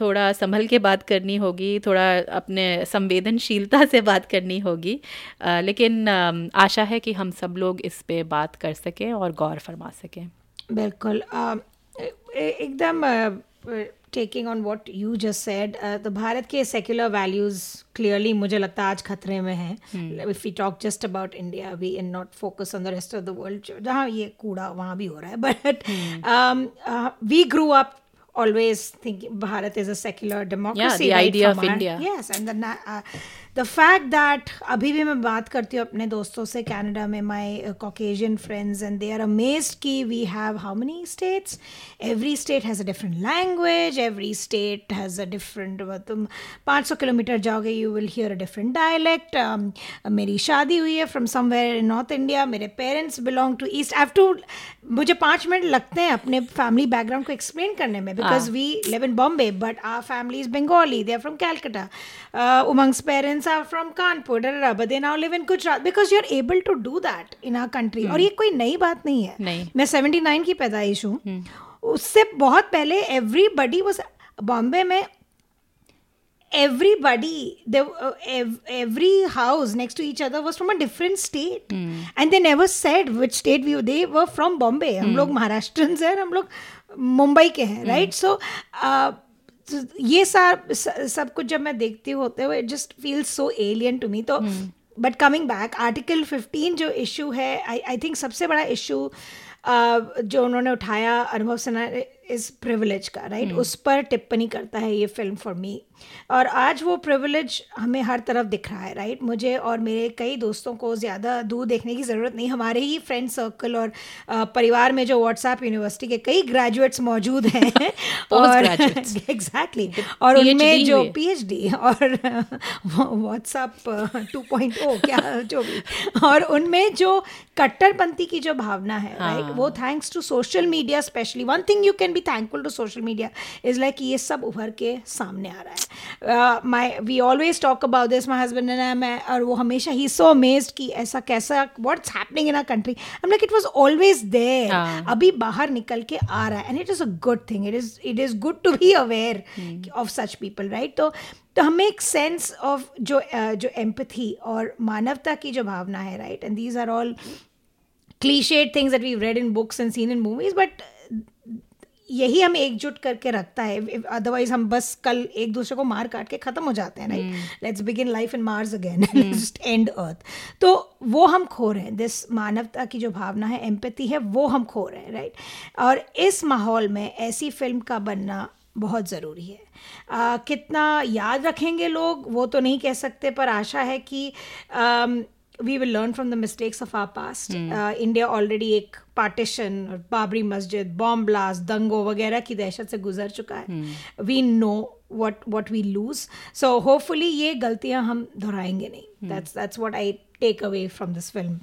थोड़ा संभल के बात करनी होगी थोड़ा अपने संवेदनशीलता से बात करनी होगी। अ, लेकिन आशा है कि हम सब लोग इस पे बात कर सकें और गौर फरमा सकें। बिल्कुल। एकदम taking on what you just said तो भारत के सेक्युलर वैल्यूज़ क्लियरली मुझे लगता है आज खतरे में हैं। If we talk just about India we and not focus on the rest of the world जहाँ ये कूड़ा वहाँ भी हो रहा है but we grew up always thinking Bharat is a secular democracy. Yeah, the right idea of our- India. Yes, and the uh, the fact that अभी भी मैं बात करती हूँ अपने दोस्तों से कैनेडा में my Caucasian friends and they are amazed की we have how many states every state has a different language every state has a different तुम पाँच सौ किलोमीटर जाओगे you will hear a different dialect मेरी शादी हुई है from somewhere in North India मेरे पेरेंट्स बिलोंग टू ईस्ट एव टू मुझे पाँच मिनट लगते हैं अपने फैमिली बैकग्राउंड को एक्सप्लेन करने में because we live in Bombay but our family is Bengali they are from Calcutta Umang's parents are from Kanpur Gujarat because you are able to do that in our country और ये हम्म। कोई नई बात नहीं है। नहीं. मैं सेवेंटी नाइन की पैदाइश हूँ। हम्म। उससे बहुत पहले एवरी बडी वॉज़ बॉम्बे में everybody every house next to each other was from a different state and they never said which state we they were from Bombay हम हम्म। लोग महाराष्ट्र हम लोग मुंबई के हैं राइट सो uh, सो ये सब सब कुछ जब मैं देखती होते हुए it just feel so alien to me तो बट कमिंग बैक आर्टिकल 15 जो इशू है आई आई थिंक सबसे बड़ा इशू जो उन्होंने उठाया अनुभव सिन्हा इस प्रिविलेज का राइट उस पर टिप्पणी करता है ये फ़िल्म फॉर मी और आज वो प्रिविलेज हमें हर तरफ़ दिख रहा है राइट मुझे और मेरे कई दोस्तों को ज़्यादा दूर देखने की ज़रूरत नहीं। हमारे ही फ्रेंड सर्कल और परिवार में जो व्हाट्सएप यूनिवर्सिटी के कई ग्रेजुएट्स मौजूद हैं। *laughs* और. *laughs* एग्जैक्टली और उनमें जो। पीएचडी और व्हाट्सएप टू पॉइंट ओ क्या *laughs* जो भी। और उनमें जो कट्टरपंथी की जो भावना है राइट वो thanks to social media specially one thing you can be thankful to social media is like ये सब उभर के सामने आ रहा है। My we always talk about this my husband and मैं और वो हमेशा ही सो अमेज्ड कि ऐसा कैसा what's happening in a country हम like it was always there हाँ। अभी बाहर निकल के आ रहा है। And it is a good thing it is it is good to be aware of such people right तो तो हमें एक सेंस ऑफ़ जो जो एम्पथी और मानवता की जो भावना है right and these are all cliched things that we read in books and seen in movies but यही हमें एकजुट करके रखता है। अदरवाइज़ हम बस कल एक दूसरे को मार काट के खत्म हो जाते हैं right let's begin life in Mars again just and earth तो वो हम खो रहे हैं। दिस मानवता की जो भावना है एम्पति है वो हम खो रहे हैं राइट और इस माहौल में ऐसी फ़िल्म का बनना बहुत ज़रूरी है। आ, कितना याद रखेंगे लोग वो तो नहीं कह सकते पर आशा है कि आम, we will learn from the mistakes of our past India already एक पार्टीशन और बाबरी मस्जिद बॉम्ब ब्लास्ट दंगों वगैरह की दहशत से गुजर चुका है। We know what what we lose so hopefully ये गलतियाँ हम दोहराएँगे नहीं। That's that's what I take away from this film.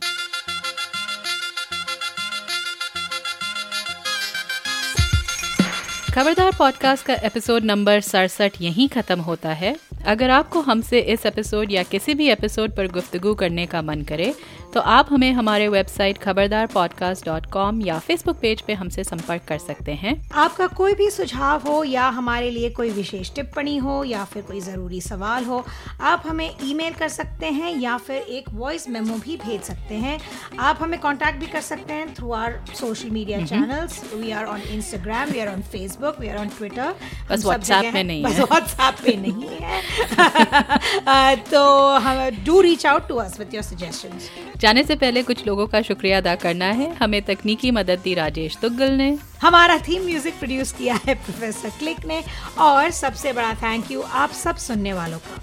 Khabardar podcast का एपिसोड नंबर सड़सठ यहीं ख़त्म होता है। अगर आपको हमसे इस एपिसोड या किसी भी एपिसोड पर गुफ्तगू करने का मन करे तो आप हमें हमारे website Khabardar podcast dot com या फेसबुक पेज पे हमसे संपर्क कर सकते हैं। आपका कोई भी सुझाव हो या हमारे लिए कोई विशेष टिप्पणी हो या फिर कोई ज़रूरी सवाल हो आप हमें ईमेल कर सकते हैं या फिर एक वॉइस मेमो भी भेज सकते हैं। आप हमें कांटेक्ट भी कर सकते हैं through our social media channels we are on Instagram we are on Facebook we are on Twitter बस व्हाट्सएप में नहीं बस व्हाट्सएप में नहीं है। *laughs* तो हम do reach out to us with your suggestions जाने से पहले कुछ लोगों का शुक्रिया अदा करना है। हमें तकनीकी मदद दी राजेश तुग्गल ने। हमारा थीम म्यूज़िक प्रोड्यूस किया है प्रोफेसर क्लिक ने। और सबसे बड़ा थैंक यू आप सब सुनने वालों का।